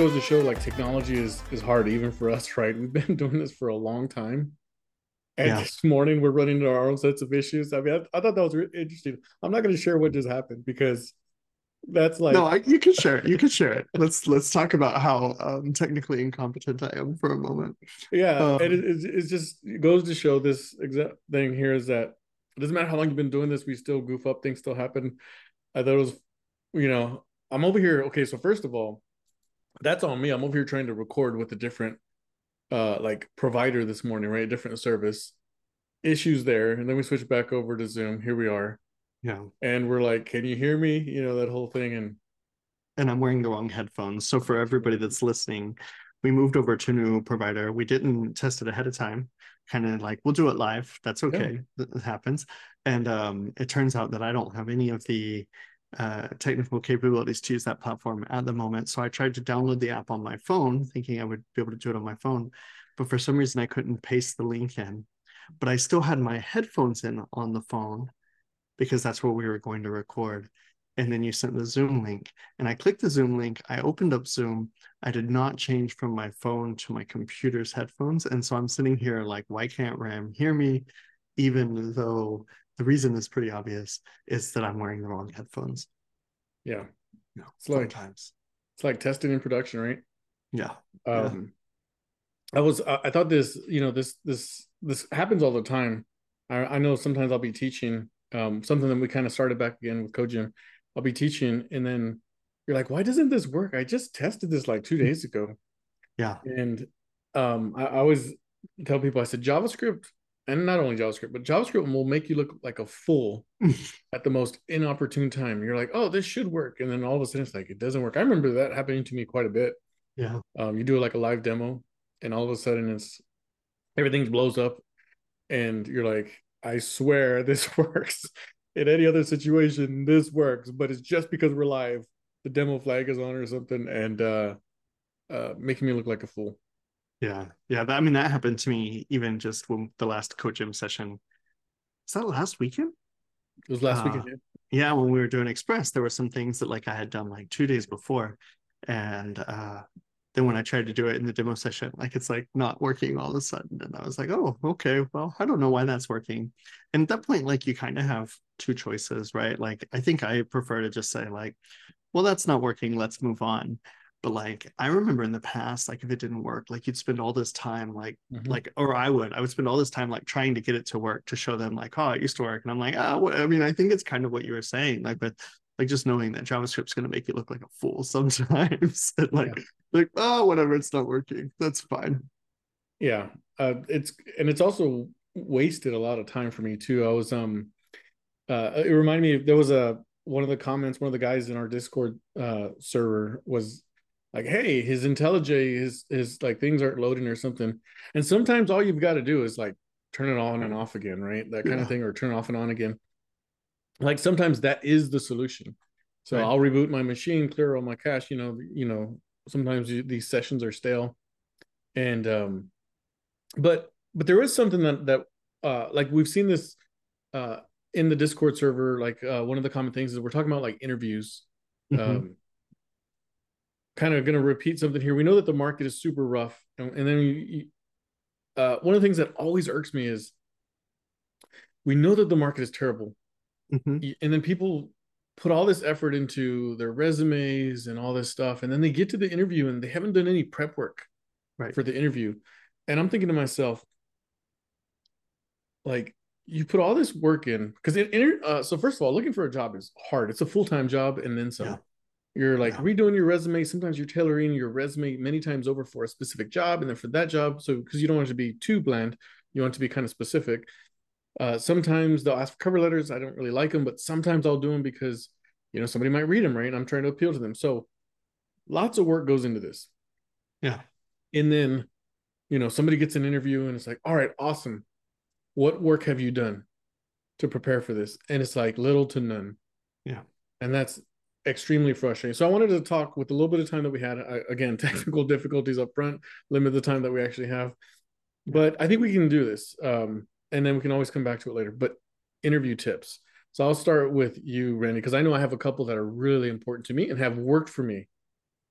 it goes to show like technology is is hard even for us, right? We've been doing this for a long time. And Yeah. this morning we're running into our own sets of issues. I mean, I, I thought that was re- interesting. I'm not going to share what just happened because that's like no, I, you can share it. You can share it. Let's let's talk about how um, technically incompetent I am for a moment. Yeah, Um, and it, it's it's just it goes to show this exact thing here is that it doesn't matter how long you've been doing this, we still goof up, things still happen. I thought it was, you know, I'm over here. Okay, so first of all, that's on me. I'm over here trying to record with a different, uh, like provider this morning, right? A different service. Issues there, and then we switch back over to Zoom. Here we are, Yeah. and we're like, "Can you hear me?" You know that whole thing, and And I'm wearing the wrong headphones. So for everybody that's listening, we moved over to a new provider. We didn't test it ahead of time. Kind of like we'll do it live. That's okay. That that happens. And um, it turns out that I don't have any of the uh, technical capabilities to use that platform at the moment. So I tried to download the app on my phone, thinking I would be able to do it on my phone. But for some reason, I couldn't paste the link in. But I still had my headphones in on the phone because that's where we were going to record. And then you sent the Zoom link. And I clicked the Zoom link. I opened up Zoom. I did not change from my phone to my computer's headphones. And so I'm sitting here like, why can't Ram hear me? Even though the reason is pretty obvious is that I'm wearing the wrong headphones. yeah, No, It's like- sometimes. it's like testing in production, right? Yeah. Yeah. um i was I, I thought this you know this this this happens all the time i, I know sometimes i'll be teaching um something that we kind of started back again with kojim i'll be teaching and then you're like why doesn't this work i just tested this like two days ago Yeah. and um i, I always tell people i said javascript and not only javascript but javascript will make you look like a fool at the most inopportune time. You're like oh this should work. And then all of a sudden it's like it doesn't work. I remember that happening to me quite a bit. Yeah. um, you do like a live demo and all of a sudden it's everything blows up and you're like i swear this works. In any other situation this works but it's just because we're live. The demo flag is on or something and uh uh making me look like a fool Yeah. Yeah. That, I mean, that happened to me even just when the last gym session. Is that last weekend? it was last Uh, weekend yeah when we were doing express there were some things that like i had done like two days before and uh then when i tried to do it in the demo session like it's like not working all of a sudden and i was like oh okay well i don't know why that's working and at that point like you kind of have two choices right like i think i prefer to just say like well that's not working let's move on but like i remember in the past like if it didn't work like you'd spend all this time like Mhm. like or i would i would spend all this time like trying to get it to work to show them like oh it used to work. And i'm like ah well, i mean i think it's kind of what you were saying like but like just knowing that javascript's going to make you look like a fool sometimes and like like oh whatever it's not working that's fine. Yeah uh it's and it's also wasted a lot of time for me too. I was um uh it reminded me there was a one of the comments one of the guys in our discord uh server was like hey his IntelliJ his his like things aren't loading or something and sometimes all you've got to do is like turn it on and off again right that kind Yeah. of thing or turn off and on again like sometimes that is the solution so Right. i'll reboot my machine clear all my cache you know you know sometimes you, these sessions are stale and um but but there is something that that uh like we've seen this uh in the discord server like uh one of the common things is we're talking about like interviews Mhm. um kind of going to repeat something here we know that the market is super rough and, and then you, you uh one of the things that always irks me is we know that the market is terrible Mhm. And then people put all this effort into their resumes and all this stuff and then they get to the interview and they haven't done any prep work Right. for the interview and i'm thinking to myself like you put all this work in because it uh, so first of all looking for a job is hard it's a full-time job and then some Yeah. You're like Yeah. redoing your resume. Sometimes you're tailoring your resume many times over for a specific job and then for that job. So because you don't want it to be too bland you want it to be kind of specific. Uh, sometimes they'll ask for cover letters. I don't really like them but sometimes i'll do them because you know somebody might read them right? And i'm trying to appeal to them. So lots of work goes into this. Yeah. And then you know somebody gets an interview and it's like all right awesome. What work have you done to prepare for this? And it's like little to none. Yeah. and that's extremely frustrating so i wanted to talk with a little bit of time that we had I, again technical difficulties up front limit the time that we actually have but i think we can do this um and then we can always come back to it later but interview tips so i'll start with you randy because i know i have a couple that are really important to me and have worked for me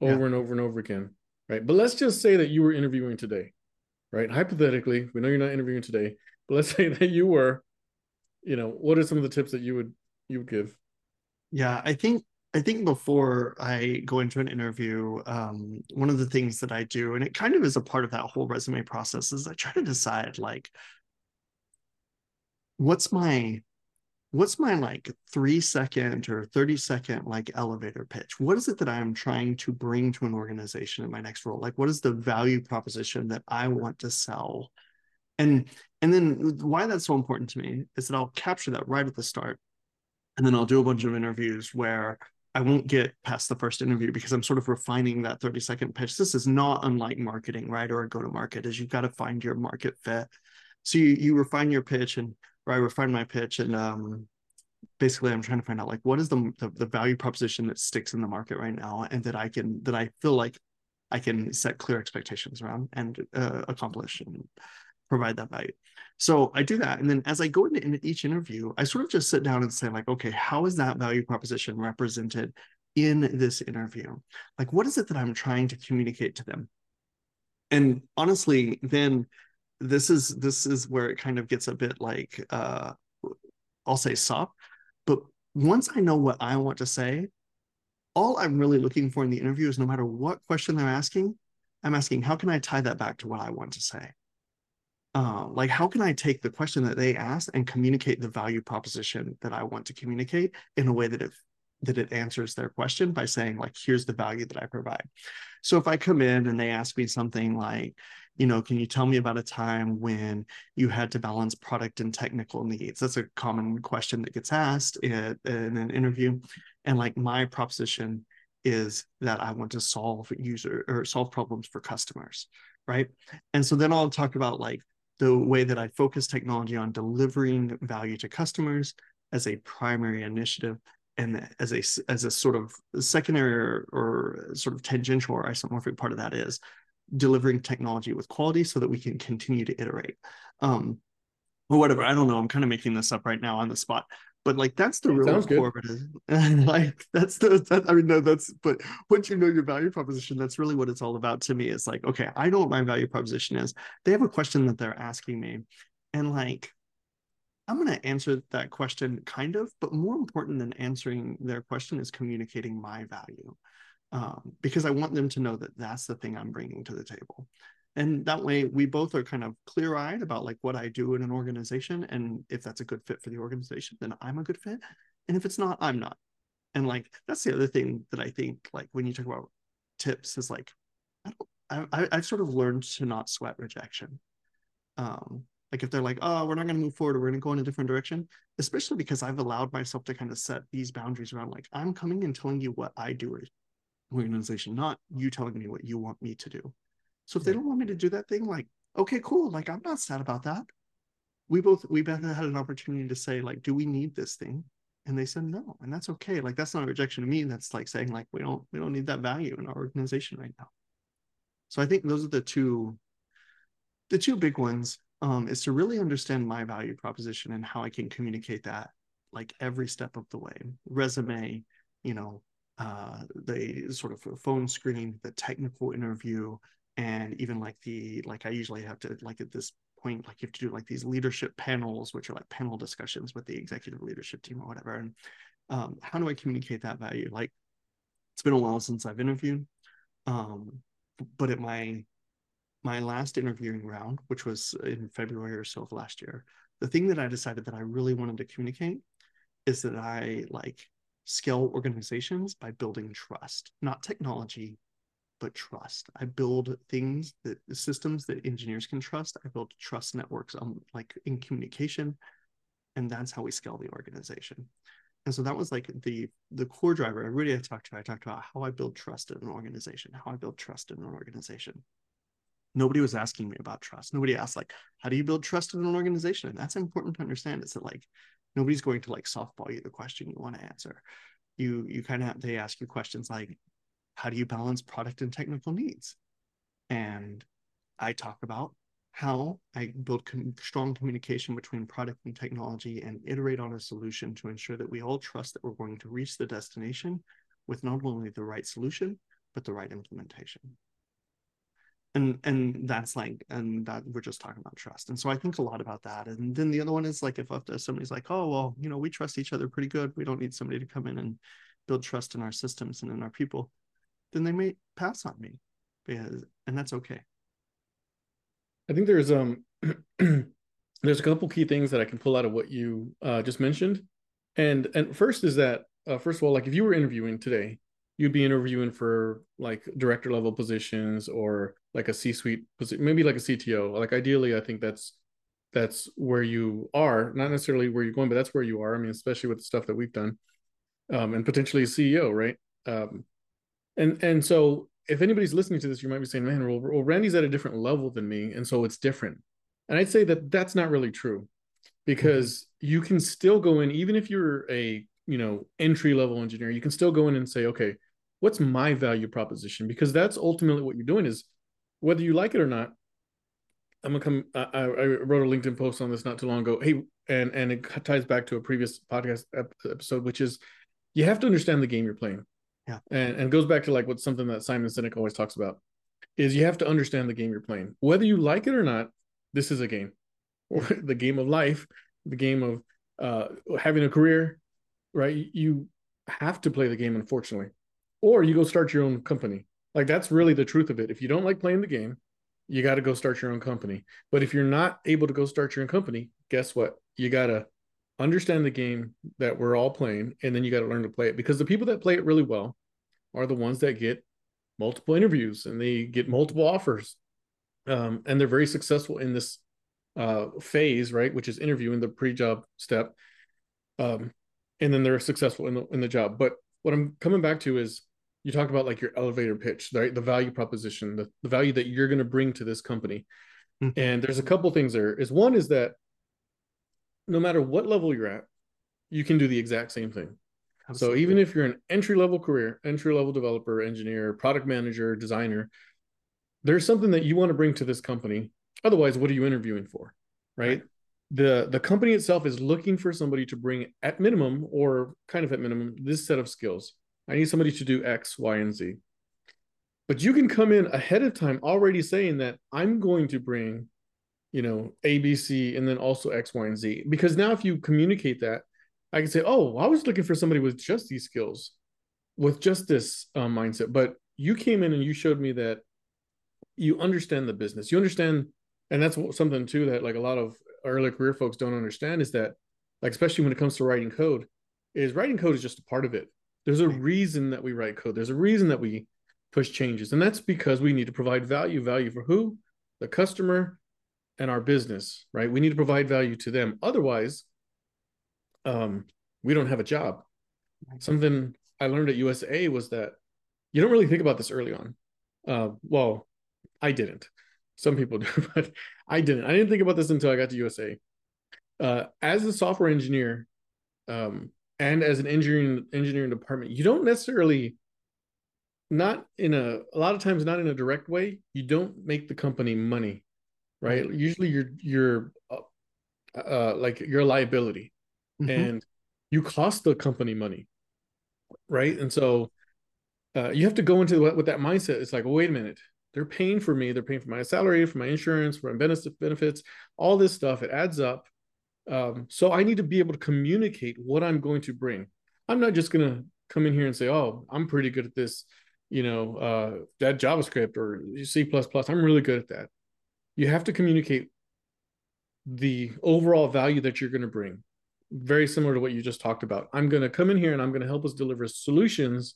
over yeah. and over and over again, right? But let's just say that you were interviewing today, right? Hypothetically, we know you're not interviewing today, but let's say that you were, you know, what are some of the tips that you would you would give? Yeah, I think I think before I go into an interview, um, one of the things that I do, and it kind of is a part of that whole resume process, is I try to decide like, what's my what's my like three second or 30 second like elevator pitch? What is it that i'm trying to bring to an organization in my next role? Like what is the value proposition that i want to sell? And and then why that's so important to me is that i'll capture that right at the start and then i'll do a bunch of interviews where I won't get past the first interview because I'm sort of refining that 30 second pitch. This is not unlike marketing, right? Or go to market is you've got to find your market fit. So you, you refine your pitch and or I refine my pitch and um, basically I'm trying to find out like what is the, the, the value proposition that sticks in the market right now and that I can that I feel like I can set clear expectations around and uh, accomplish and provide that value. So I do that. And then as I go into, each interview, I sort of just sit down and say, like, okay, how is that value proposition represented in this interview? Like, what is it that I'm trying to communicate to them? And honestly, then this is this is where it kind of gets a bit like uh I'll say soft. But once I know what I want to say, all I'm really looking for in the interview is no matter what question they're asking, I'm asking, how can I tie that back to what I want to say? Uh, like how can I take the question that they asked and communicate the value proposition that I want to communicate in a way that it that it answers their question by saying like here's the value that I provide. So if I come in and they ask me something like, you know, can you tell me about a time when you had to balance product and technical needs? That's a common question that gets asked in, in an interview. And like my proposition is that I want to solve user or solve problems for customers, right? And so then I'll talk about like the way that I focus technology on delivering value to customers as a primary initiative and as a as a sort of secondary or, or sort of tangential or isomorphic part of that is delivering technology with quality so that we can continue to iterate. Um or whatever i don't know. I'm kind of making this up right now on the spot but like that's the real it. And like that's the that, I mean no that's but once you know your value proposition, that's really what it's all about to me. It's like, okay, I know what my value proposition is. They have a question that they're asking me. And like I'm going to answer that question kind of, but more important than answering their question is communicating my value. Um, because I want them to know that that's the thing I'm bringing to the table and that way we both are kind of clear-eyed about like what i do in an organization and if that's a good fit for the organization then i'm a good fit. And if it's not i'm not. And like that's the other thing that i think like when you talk about tips is like i don't I, i've sort of learned to not sweat rejection. Um like if they're like oh we're not going to move forward we're going to go in a different direction especially because i've allowed myself to kind of set these boundaries around like i'm coming and telling you what i do organization not you telling me what you want me to do so if they don't want me to do that thing, like, okay, cool. Like I'm not sad about that. We both we both had an opportunity to say, like, do we need this thing? And they said no. And that's okay. Like that's not a rejection to me. That's like saying, like, we don't we don't need that value in our organization right now. So I think those are the two the two big ones um, is to really understand my value proposition and how I can communicate that like every step of the way. Resume, you know, uh, the sort of phone screen, the technical interview, and even like the like i usually have to like at this point like you have to do like these leadership panels which are like panel discussions with the executive leadership team or whatever and um, how do i communicate that value? Like it's been a while since i've interviewed um, but at my my last interviewing round which was in february or so of last year the thing that i decided that i really wanted to communicate is that i like scale organizations by building trust not technology but trust. I build things that systems that engineers can trust. I build trust networks on like in communication, and that's how we scale the organization. And so that was like the the core driver. Everybody I talked to, I talked about how I build trust in an organization, how I build trust in an organization. Nobody was asking me about trust. Nobody asked like, how do you build trust in an organization? And that's important to understand. Is that like nobody's going to like softball you the question you want to answer. You you kind of have they ask you questions like, how do you balance product and technical needs? And I talk about how I build com- strong communication between product and technology and iterate on a solution to ensure that we all trust that we're going to reach the destination with not only the right solution, but the right implementation. And and that's like and that we're just talking about trust. And so i think a lot about that. And then the other one is like if somebody's like oh well you know we trust each other pretty good. We don't need somebody to come in and build trust in our systems and in our people then they may pass on me because and that's okay i think there's um there's a couple key things that i can pull out of what you uh, just mentioned and and first is that uh, first of all like if you were interviewing today you'd be interviewing for like director level positions or like a C-suite position, maybe like a CTO. Like ideally, I think that's that's where you are, not necessarily where you're going, but that's where you are. I mean, especially with the stuff that we've done, um, and potentially a CEO, right? Um, and and so if anybody's listening to this, you might be saying, "Man, well, well, Randy's at a different level than me, and so it's different." And I'd say that that's not really true, because you can still go in, even if you're a you know entry level engineer, you can still go in and say, "Okay, what's my value proposition? Because that's ultimately what you're doing is whether you like it or not i'm gonna come I, I, wrote a linkedin post on this not too long ago. Hey and and it ties back to a previous podcast episode which is you have to understand the game you're playing yeah and and goes back to like what something that simon sinek always talks about is you have to understand the game you're playing whether you like it or not this is a game or the game of life the game of uh having a career right you have to play the game unfortunately or you go start your own company. Like that's really the truth of it. If you don't like playing the game, you got to go start your own company. But if you're not able to go start your own company, guess what? You got to understand the game that we're all playing and then you got to learn to play it because the people that play it really well are the ones that get multiple interviews and they get multiple offers. Um, and they're very successful in this uh, phase, right? Which is interviewing the pre-job step. Um, and then they're successful in the in the job. But what I'm coming back to is you talked about like your elevator pitch, right? The value proposition, the, the value that you're going to bring to this company. Mm-hmm. And there's a couple things there. Is one is that no matter what level you're at, you can do the exact same thing. Absolutely. So even if you're an entry level career, entry level developer, engineer, product manager, designer, there's something that you want to bring to this company. Otherwise, what are you interviewing for? Right? right. The the company itself is looking for somebody to bring at minimum or kind of at minimum this set of skills. I need somebody to do X, Y, and Z. But you can come in ahead of time already saying that I'm going to bring, you know, A, B, C, and then also X, Y, and Z. Because now if you communicate that, I can say, oh, I was looking for somebody with just these skills, with just this um, mindset. But you came in and you showed me that you understand the business. You understand, and that's something too that like a lot of early career folks don't understand is that, like especially when it comes to writing code, is writing code is just a part of it. There's a reason that we write code. There's a reason that we push changes. And that's because we need to provide value. Value for who? The customer and our business, right? We need to provide value to them. Otherwise, um, we don't have a job. Something I learned at USA was that you don't really think about this early on. Uh, well, I didn't. Some people do, but I didn't. I didn't think about this until I got to USA. Uh, as a software engineer, um, and as an engineering engineering department, you don't necessarily not in a a lot of times not in a direct way, you don't make the company money, right? Mm-hmm. Usually you're you're uh, uh, like you're liability mm-hmm. and you cost the company money, right? And so uh, you have to go into with that mindset. It's like, well, wait a minute, they're paying for me, they're paying for my salary, for my insurance, for my benefits, all this stuff. It adds up um, so I need to be able to communicate what I'm going to bring. I'm not just going to come in here and say, "Oh, I'm pretty good at this," you know, uh, that JavaScript or C++. I'm really good at that. You have to communicate the overall value that you're going to bring. Very similar to what you just talked about. I'm going to come in here and I'm going to help us deliver solutions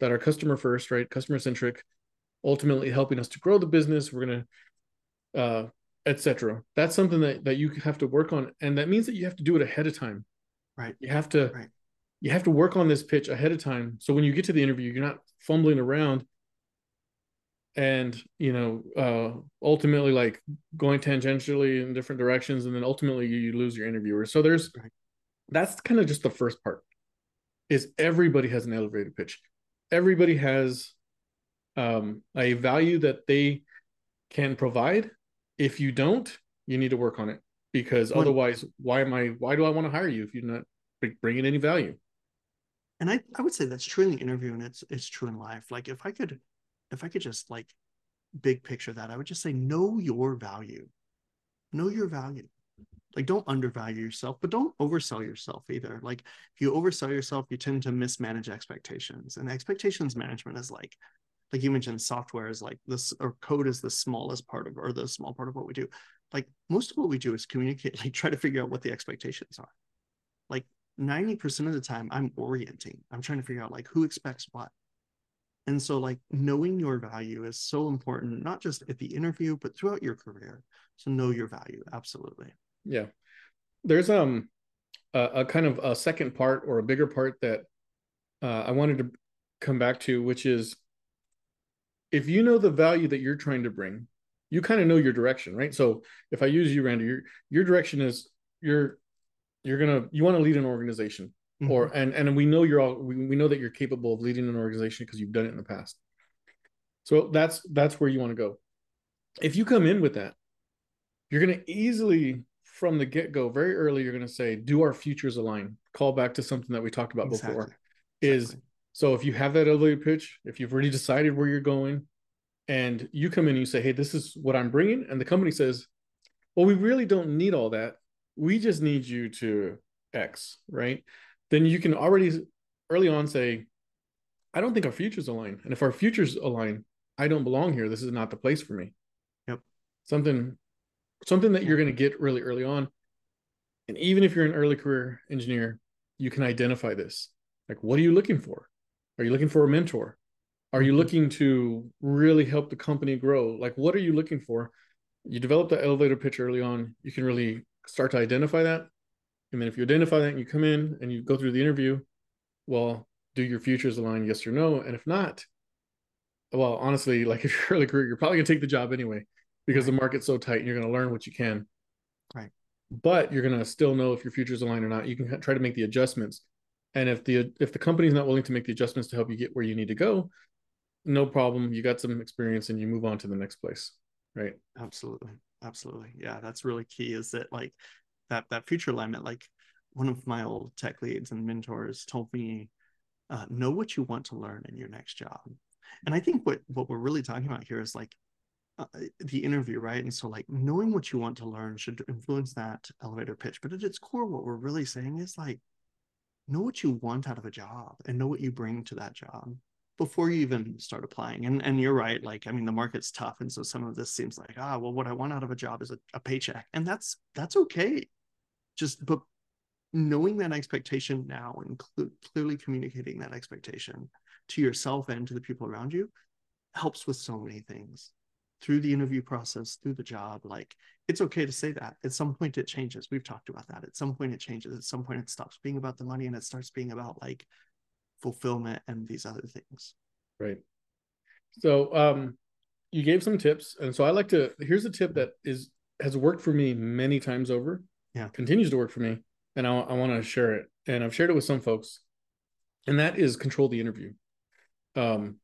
that are customer first, right? Customer centric, ultimately helping us to grow the business. We're going to uh, etc. That's something that that you have to work on, and that means that you have to do it ahead of time. Right. You have to. Right. You have to work on this pitch ahead of time, so when you get to the interview, you're not fumbling around, and you know, uh, ultimately like going tangentially in different directions, and then ultimately you lose your interviewer. So there's, that's kind of just the first part. Is everybody has an elevator pitch, everybody has um, a value that they can provide if you don't, you need to work on it because otherwise, why am I? Why do I want to hire you if you're not bringing any value? and I, I would say that's true in the interview and it's it's true in life. Like if I could if I could just like big picture that, I would just say know your value. Know your value. Like don't undervalue yourself, but don't oversell yourself either. Like if you oversell yourself, you tend to mismanage expectations. And expectations management is like like you mentioned software is like this or code is the smallest part of or the small part of what we do like most of what we do is communicate like try to figure out what the expectations are like 90% of the time i'm orienting i'm trying to figure out like who expects what and so like knowing your value is so important not just at the interview but throughout your career so know your value absolutely. Yeah. There's um a, a kind of a second part or a bigger part that uh, i wanted to come back to which is if you know the value that you're trying to bring you kind of know your direction right? So if i use you randy your your direction is you're you're gonna you want to lead an organization mm-hmm. or and and we know you're all we, we know that you're capable of leading an organization because you've done it in the past so that's that's where you want to go if you come in with that you're going to easily from the get-go very early you're going to say do our futures align call back to something that we talked about exactly. before is exactly. so if you have that elevator pitch if you've already decided where you're going and you come in and you say hey this is what i'm bringing and the company says well we really don't need all that we just need you to X, right? Then you can already early on say, I don't think our futures align. And if our futures align, I don't belong here. This is not the place for me. Yep. Something something that you're going to get really early on. And even if you're an early career engineer, you can identify this. Like, what are you looking for? Are you looking for a mentor? Are you mm-hmm. looking to really help the company grow? Like, what are you looking for? You develop the elevator pitch early on, you can really start to identify that. And then if you identify that and you come in and you go through the interview, well, do your futures align yes or no? And if not, well, honestly, like if you're early career, you're probably gonna take the job anyway because the market's so tight and you're gonna learn what you can. Right. But you're gonna still know if your futures align or not. You can try to make the adjustments. And if the if the company's not willing to make the adjustments to help you get where you need to go, no problem. You got some experience and you move on to the next place. Right. Absolutely absolutely yeah that's really key is that like that that future alignment like one of my old tech leads and mentors told me uh, know what you want to learn in your next job and i think what what we're really talking about here is like uh, the interview right and so like knowing what you want to learn should influence that elevator pitch but at its core what we're really saying is like know what you want out of a job and know what you bring to that job before you even start applying. And and you're right. Like, I mean, the market's tough. And so some of this seems like, ah, well, what I want out of a job is a, a paycheck. And that's that's okay. Just but knowing that expectation now and cl- clearly communicating that expectation to yourself and to the people around you helps with so many things through the interview process through the job. Like it's okay to say that. At some point it changes. We've talked about that. At some point it changes. At some point it stops being about the money and it starts being about like fulfillment and these other things. Right. So um you gave some tips. And so i like to here's a tip that is has worked for me many times over yeah continues to work for me and i, I want to share it and i've shared it with some folks and that is control the interview um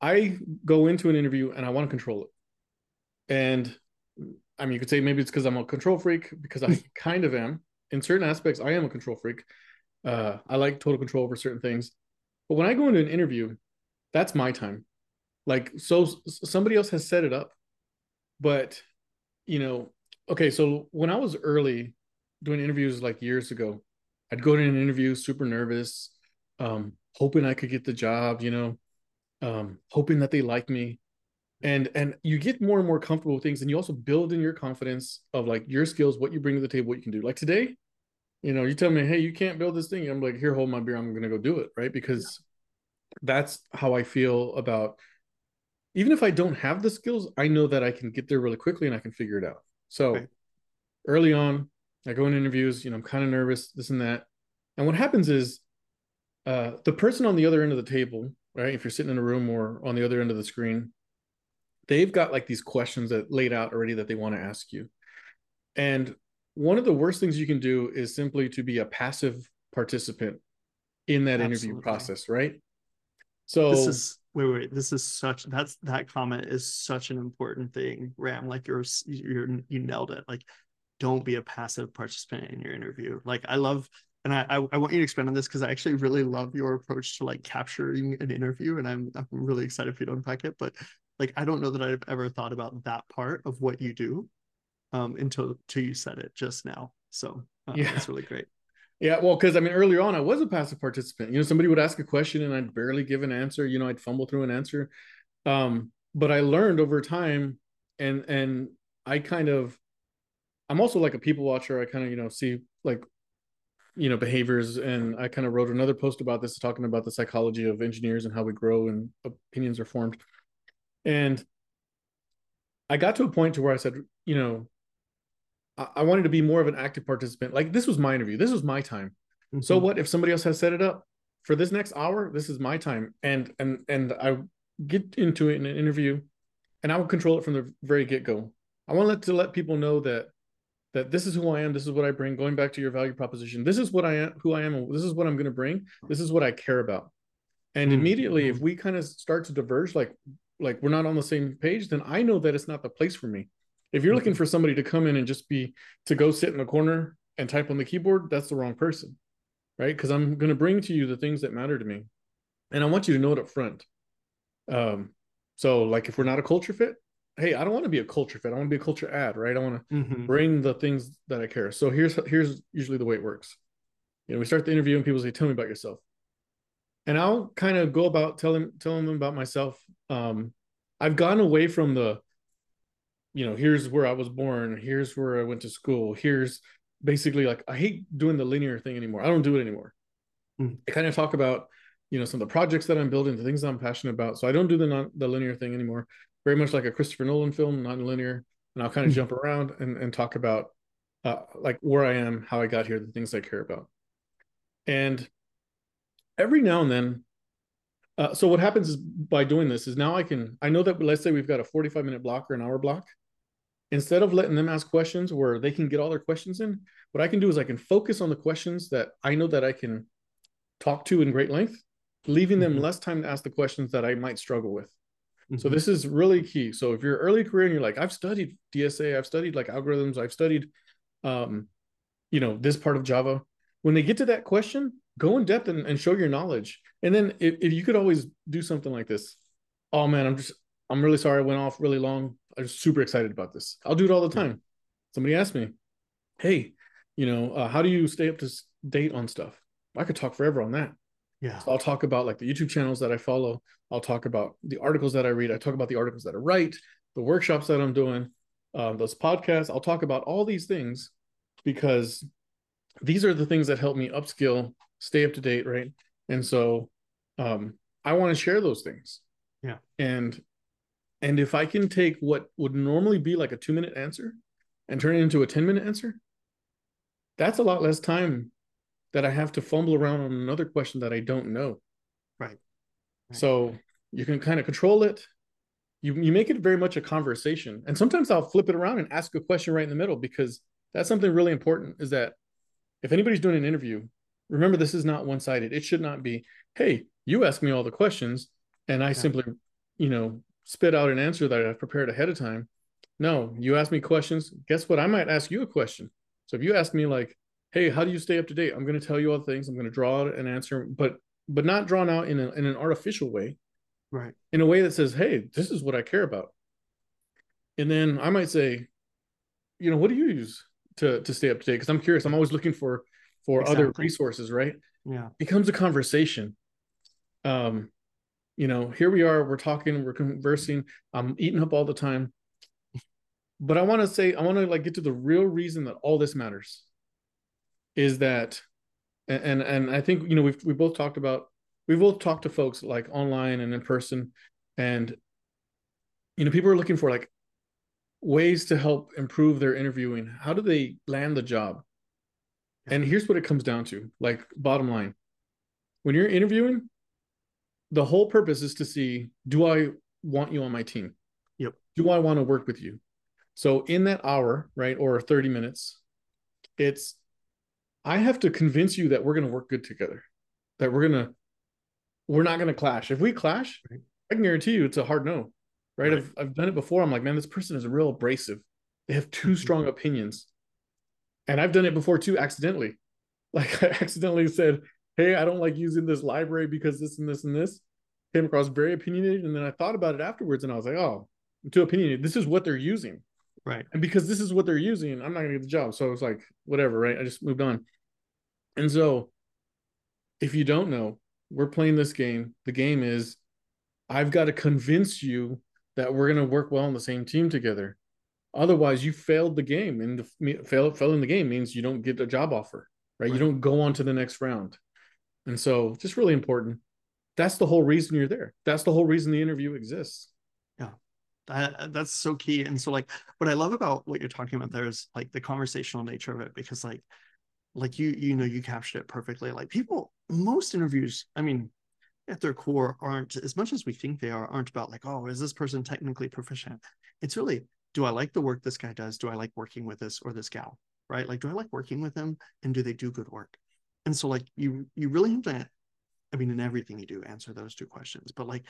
i go into an interview and i want to control it and i mean you could say maybe it's because i'm a control freak because i kind of am in certain aspects i am a control freak uh, I like total control over certain things. But when I go into an interview, that's my time. Like, so somebody else has set it up. But, you know, okay, so when I was early doing interviews like years ago, I'd go to an interview super nervous, um, hoping I could get the job, you know, um, hoping that they like me. And and you get more and more comfortable with things, and you also build in your confidence of like your skills, what you bring to the table, what you can do. Like today, you know, you tell me, hey, you can't build this thing. I'm like, here, hold my beer. I'm gonna go do it, right? Because that's how I feel about even if I don't have the skills, I know that I can get there really quickly and I can figure it out. So right. early on, I go in interviews, you know, I'm kind of nervous, this and that. And what happens is uh, the person on the other end of the table, right? If you're sitting in a room or on the other end of the screen, they've got like these questions that laid out already that they want to ask you. And one of the worst things you can do is simply to be a passive participant in that Absolutely. interview process, right? So this is wait, wait. This is such that's that comment is such an important thing, Ram. Like you're you're you nailed it. Like, don't be a passive participant in your interview. Like I love and I, I, I want you to expand on this because I actually really love your approach to like capturing an interview, and I'm I'm really excited for you to unpack it. But like, I don't know that I've ever thought about that part of what you do, um, until until you said it just now. So uh, yeah, it's really great. Yeah, well, because I mean, earlier on, I was a passive participant. You know, somebody would ask a question and I'd barely give an answer. You know, I'd fumble through an answer. Um, but I learned over time, and and I kind of, I'm also like a people watcher. I kind of you know see like, you know, behaviors, and I kind of wrote another post about this, talking about the psychology of engineers and how we grow and opinions are formed. And I got to a point to where I said, you know, I wanted to be more of an active participant. Like this was my interview. This was my time. Mm-hmm. So what if somebody else has set it up for this next hour? This is my time. And and and I get into it in an interview and I will control it from the very get-go. I want to let to let people know that that this is who I am, this is what I bring. Going back to your value proposition, this is what I am, who I am, this is what I'm going to bring. This is what I care about. And mm-hmm. immediately, if we kind of start to diverge, like like we're not on the same page, then I know that it's not the place for me. If you're looking mm-hmm. for somebody to come in and just be to go sit in a corner and type on the keyboard, that's the wrong person, right? Because I'm going to bring to you the things that matter to me, and I want you to know it up front. Um, so like if we're not a culture fit, hey, I don't want to be a culture fit. I want to be a culture add, right? I want to mm-hmm. bring the things that I care. So here's here's usually the way it works. You know, we start the interview and people say, "Tell me about yourself," and I'll kind of go about telling telling them about myself. Um, I've gone away from the you know, here's where I was born, here's where I went to school, here's basically like I hate doing the linear thing anymore. I don't do it anymore. Mm. I kind of talk about, you know, some of the projects that I'm building, the things I'm passionate about. So I don't do the non the linear thing anymore. Very much like a Christopher Nolan film, non-linear. And I'll kind of mm. jump around and, and talk about uh, like where I am, how I got here, the things I care about. And every now and then, uh, so what happens is by doing this is now I can I know that let's say we've got a 45 minute block or an hour block instead of letting them ask questions where they can get all their questions in, what I can do is I can focus on the questions that I know that I can talk to in great length, leaving them mm-hmm. less time to ask the questions that I might struggle with. Mm-hmm. So this is really key. So if you're early career and you're like, I've studied DSA, I've studied like algorithms, I've studied, um, you know, this part of Java. When they get to that question, go in depth and, and show your knowledge. And then if, if you could always do something like this, oh man, I'm just, I'm really sorry I went off really long. I'm super excited about this. I'll do it all the time. Somebody asked me, "Hey, you know, uh, how do you stay up to date on stuff?" I could talk forever on that. Yeah. So I'll talk about like the YouTube channels that I follow. I'll talk about the articles that I read. I talk about the articles that I write, the workshops that I'm doing, uh, those podcasts. I'll talk about all these things because these are the things that help me upskill, stay up to date, right? And so um, I want to share those things. Yeah. And and if I can take what would normally be like a two minute answer and turn it into a 10 minute answer, that's a lot less time that I have to fumble around on another question that I don't know. Right. right. So you can kind of control it. You, you make it very much a conversation. And sometimes I'll flip it around and ask a question right in the middle because that's something really important is that if anybody's doing an interview, remember this is not one sided. It should not be, hey, you ask me all the questions and I yeah. simply, you know, spit out an answer that I've prepared ahead of time. No, you ask me questions. Guess what? I might ask you a question. So if you ask me like, "Hey, how do you stay up to date?" I'm going to tell you all the things. I'm going to draw an answer, but but not drawn out in, a, in an artificial way, right? In a way that says, "Hey, this is what I care about." And then I might say, you know, what do you use to to stay up to date? Because I'm curious. I'm always looking for for exactly. other resources, right? Yeah, becomes a conversation. Um, you know, here we are, we're talking, we're conversing, I'm eating up all the time. But I want to say, I want to like get to the real reason that all this matters is that, and and I think you know we've we both talked about we've both talked to folks like online and in person, and you know people are looking for like ways to help improve their interviewing. How do they land the job? And here's what it comes down to: like bottom line, when you're interviewing, the whole purpose is to see do I want you on my team? Yep. Do I want to work with you? So in that hour, right, or 30 minutes, it's I have to convince you that we're going to work good together. That we're going to we're not going to clash. If we clash, right. I can guarantee you it's a hard no. Right? right? I've I've done it before. I'm like, man, this person is real abrasive. They have too mm-hmm. strong opinions. And I've done it before too accidentally. Like I accidentally said, "Hey, I don't like using this library because this and this and this." Came across very opinionated, and then I thought about it afterwards, and I was like, "Oh, I'm too opinionated. This is what they're using." Right. And because this is what they're using, I'm not gonna get the job. So it's like, whatever, right? I just moved on. And so if you don't know, we're playing this game. The game is I've got to convince you that we're going to work well on the same team together. Otherwise, you failed the game, and the fail failing the game means you don't get a job offer, right? right? You don't go on to the next round, and so just really important. That's the whole reason you're there. That's the whole reason the interview exists. That uh, that's so key. And so, like, what I love about what you're talking about there is like the conversational nature of it, because like, like you you know you captured it perfectly. Like people, most interviews, I mean, at their core aren't as much as we think they are aren't about like oh is this person technically proficient? It's really do i like the work this guy does? Do i like working with this or this gal? Right? Like do i like working with them? And do they do good work? And so like you you really have to i mean in everything you do answer those two questions. But like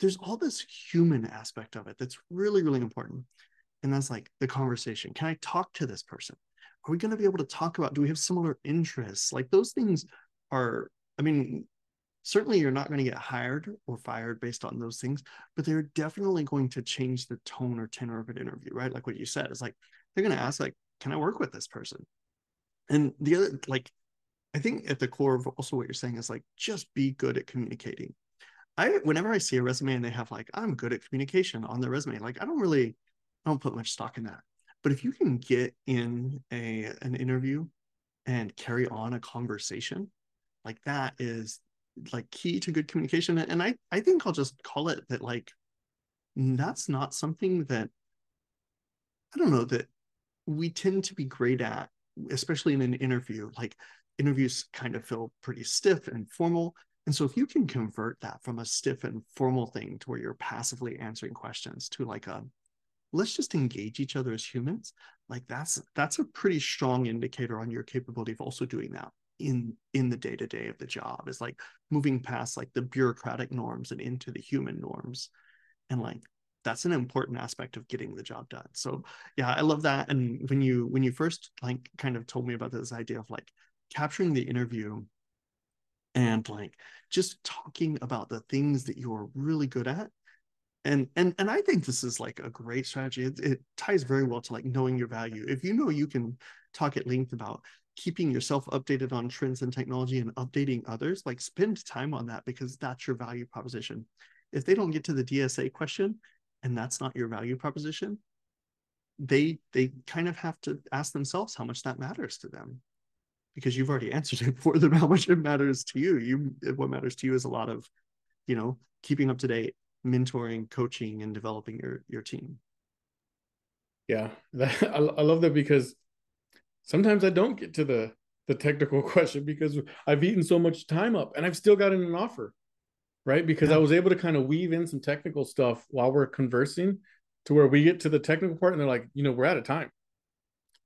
there's all this human aspect of it that's really really important. And that's like the conversation. Can i talk to this person? Are we going to be able to talk about do we have similar interests? Like those things are i mean certainly you're not going to get hired or fired based on those things but they're definitely going to change the tone or tenor of an interview right? Like what you said is like they're going to ask like can i work with this person? And the other like i think at the core of also what you're saying is like just be good at communicating i whenever i see a resume and they have like i'm good at communication on their resume like i don't really i don't put much stock in that. But if you can get in a an interview and carry on a conversation like that is like key to good communication. And i i think i'll just call it that like that's not something that i don't know that we tend to be great at especially in an interview. Like interviews kind of feel pretty stiff and formal and so if you can convert that from a stiff and formal thing to where you're passively answering questions to like a let's just engage each other as humans like that's that's a pretty strong indicator on your capability of also doing that in in the day to day of the job is like moving past like the bureaucratic norms and into the human norms. And like that's an important aspect of getting the job done. So yeah i love that. And when you when you first like kind of told me about this idea of like capturing the interview and like just talking about the things that you're really good at. And and and i think this is like a great strategy. It, it ties very well to like knowing your value. If you know you can talk at length about keeping yourself updated on trends and technology and updating others, like spend time on that because that's your value proposition. If they don't get to the DSA question and that's not your value proposition, they they kind of have to ask themselves how much that matters to them because you've already answered it for them how much it matters to you you what matters to you is a lot of you know keeping up to date mentoring coaching and developing your your team yeah that, I, I love that because sometimes I don't get to the the technical question because I've eaten so much time up and I've still gotten an offer, right? Because yeah. I was able to kind of weave in some technical stuff while we're conversing to where we get to the technical part and they're like, you know, we're out of time.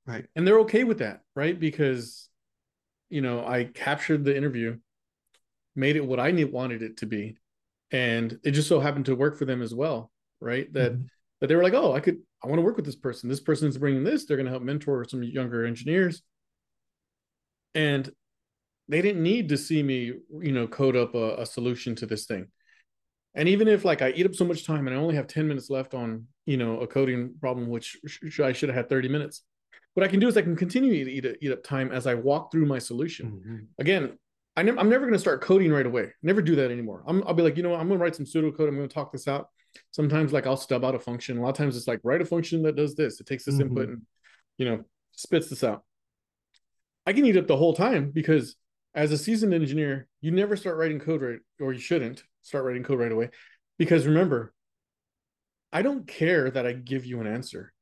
Right. And they're okay with that, right? Because, you know, I captured the interview, made it what I need, wanted it to be. And it just so happened to work for them as well, right? That mm-hmm. that they were like, oh, I could I want to work with this person. This person is bringing this. They're going to help mentor some younger engineers. And they didn't need to see me, you know, code up a, a, solution to this thing. And even if like I eat up so much time and I only have 10 minutes left on, you know, a coding problem, which sh- I should have had 30 minutes, what I can do is I can continue to eat, eat up time as I walk through my solution. Mm-hmm. Again, I ne- I'm never going to start coding right away. Never do that anymore. I'm, I'll be like, you know, what? I'm going to write some pseudocode. I'm going to talk this out sometimes like I'll stub out a function. A lot of times it's like write a function that does this. It takes this mm-hmm. input and you know spits this out. I can eat up the whole time because as a seasoned engineer, you never start writing code right, or you shouldn't start writing code right away. Because remember, I don't care that I give you an answer.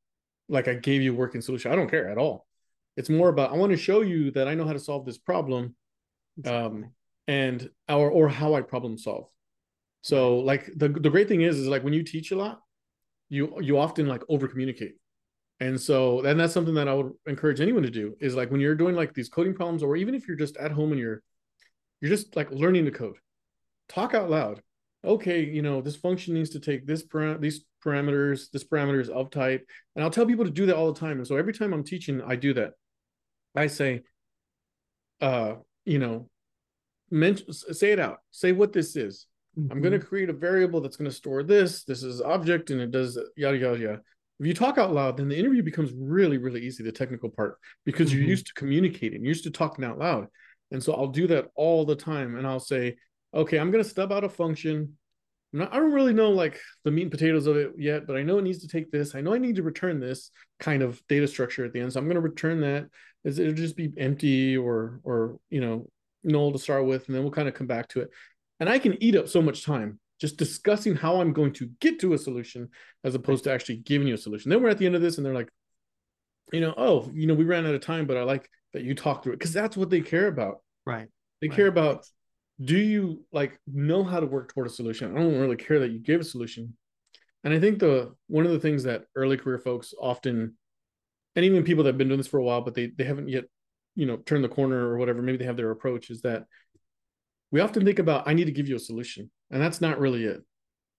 Like I gave you a working solution. I don't care at all. It's more about I want to show you that I know how to solve this problem. Um, and or or how I problem solve. So like the the great thing is is like when you teach a lot, you you often like over communicate. And so and that's something that I would encourage anyone to do is like when you're doing like these coding problems or even if you're just at home and you're you're just like learning to code. Talk out loud. Okay, you know, this function needs to take this param- these parameters, this parameter is of type. And I'll tell people to do that all the time. And so every time I'm teaching, I do that. I say, uh you know mention say it out say what this is mm-hmm. i'm going to create a variable that's going to store this this is object and it does yada yada yada if you talk out loud then the interview becomes really really easy the technical part because mm-hmm. you're used to communicating you're used to talking out loud and so i'll do that all the time and i'll say okay i'm going to stub out a function not, I don't really know like the meat and potatoes of it yet, but I know it needs to take this. I know I need to return this kind of data structure at the end. So I'm going to return that. It'll just be empty or or you know null to start with, and then we'll kind of come back to it. And I can eat up so much time just discussing how I'm going to get to a solution as opposed to actually giving you a solution. Then we're at the end of this, and they're like, you know, oh, you know, we ran out of time, but I like that you talked through it because that's what they care about. Right. They right. care about do you like know how to work toward a solution? I don't really care that you gave a solution. And I think the one of the things that early career folks often, and even people that have been doing this for a while, but they they haven't yet, you know, turned the corner or whatever, maybe they have their approach, is that we often think about I need to give you a solution. And that's not really it.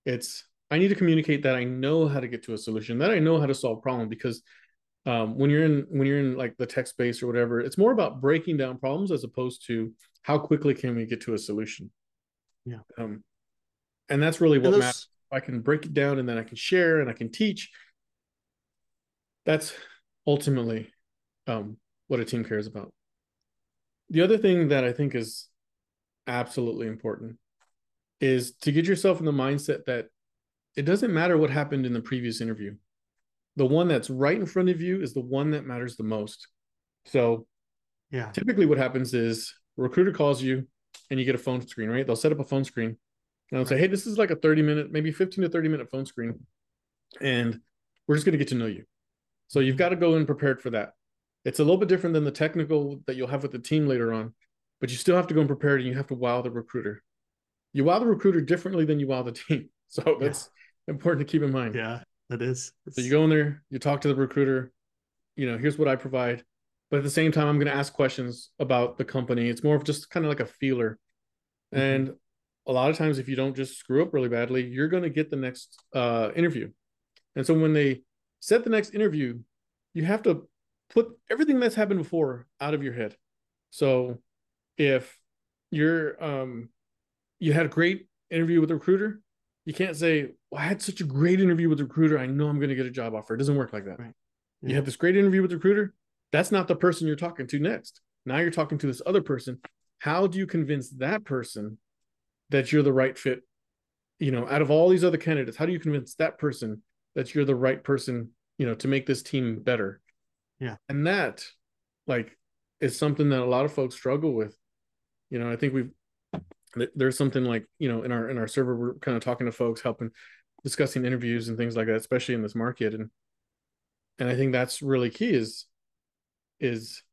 It's I need to communicate that I know how to get to a solution, that I know how to solve a problem because um, when you're in when you're in like the tech space or whatever, it's more about breaking down problems as opposed to how quickly can we get to a solution. Yeah. Um and that's really what matters. I can break it down and then i can share and i can teach that's ultimately um what a team cares about. The other thing that i think is absolutely important is to get yourself in the mindset that it doesn't matter what happened in the previous interview the one that's right in front of you is the one that matters the most so yeah typically what happens is recruiter calls you and you get a phone screen, right? They'll set up a phone screen and they'll right. say, Hey, this is like a 30 minute, maybe 15 to 30 minute phone screen. And we're just going to get to know you. So you've got to go in prepared for that. It's a little bit different than the technical that you'll have with the team later on, but you still have to go in prepared and you have to wow the recruiter. You wow the recruiter differently than you wow the team. So that's yeah. important to keep in mind. Yeah, that is. It's... So you go in there, you talk to the recruiter, you know, here's what I provide. But at the same time i'm going to ask questions about the company. It's more of just kind of like a feeler. Mm-hmm. and a lot of times if you don't just screw up really badly you're going to get the next uh, interview. And so when they set the next interview you have to put everything that's happened before out of your head. So if you're um you had a great interview with a recruiter you can't say well, i had such a great interview with a recruiter i know i'm going to get a job offer it doesn't work like that right. yeah. you have this great interview with the recruiter that's not the person you're talking to next. Now you're talking to this other person. How do you convince that person that you're the right fit? You know, out of all these other candidates, how do you convince that person that you're the right person, you know, to make this team better? Yeah. And that, like, is something that a lot of folks struggle with. You know, I think we've there's something like, you know, in our in our server, we're kind of talking to folks, helping discussing interviews and things like that, especially in this market. And and I think that's really key is is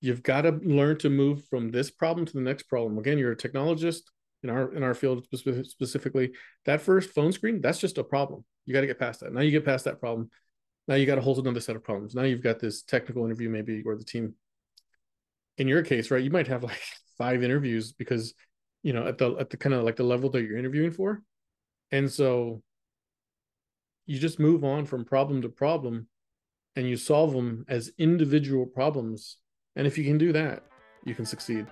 you've got to learn to move from this problem to the next problem. Again, you're a technologist in our in our field specifically. That first phone screen, that's just a problem. You got to get past that. Now you get past that problem. Now you got to hold another set of problems. Now you've got this technical interview, maybe, or the team. In your case, right, you might have like five interviews because you know at the at the kind of like the level that you're interviewing for, and so you just move on from problem to problem and you solve them as individual problems. And if you can do that, you can succeed.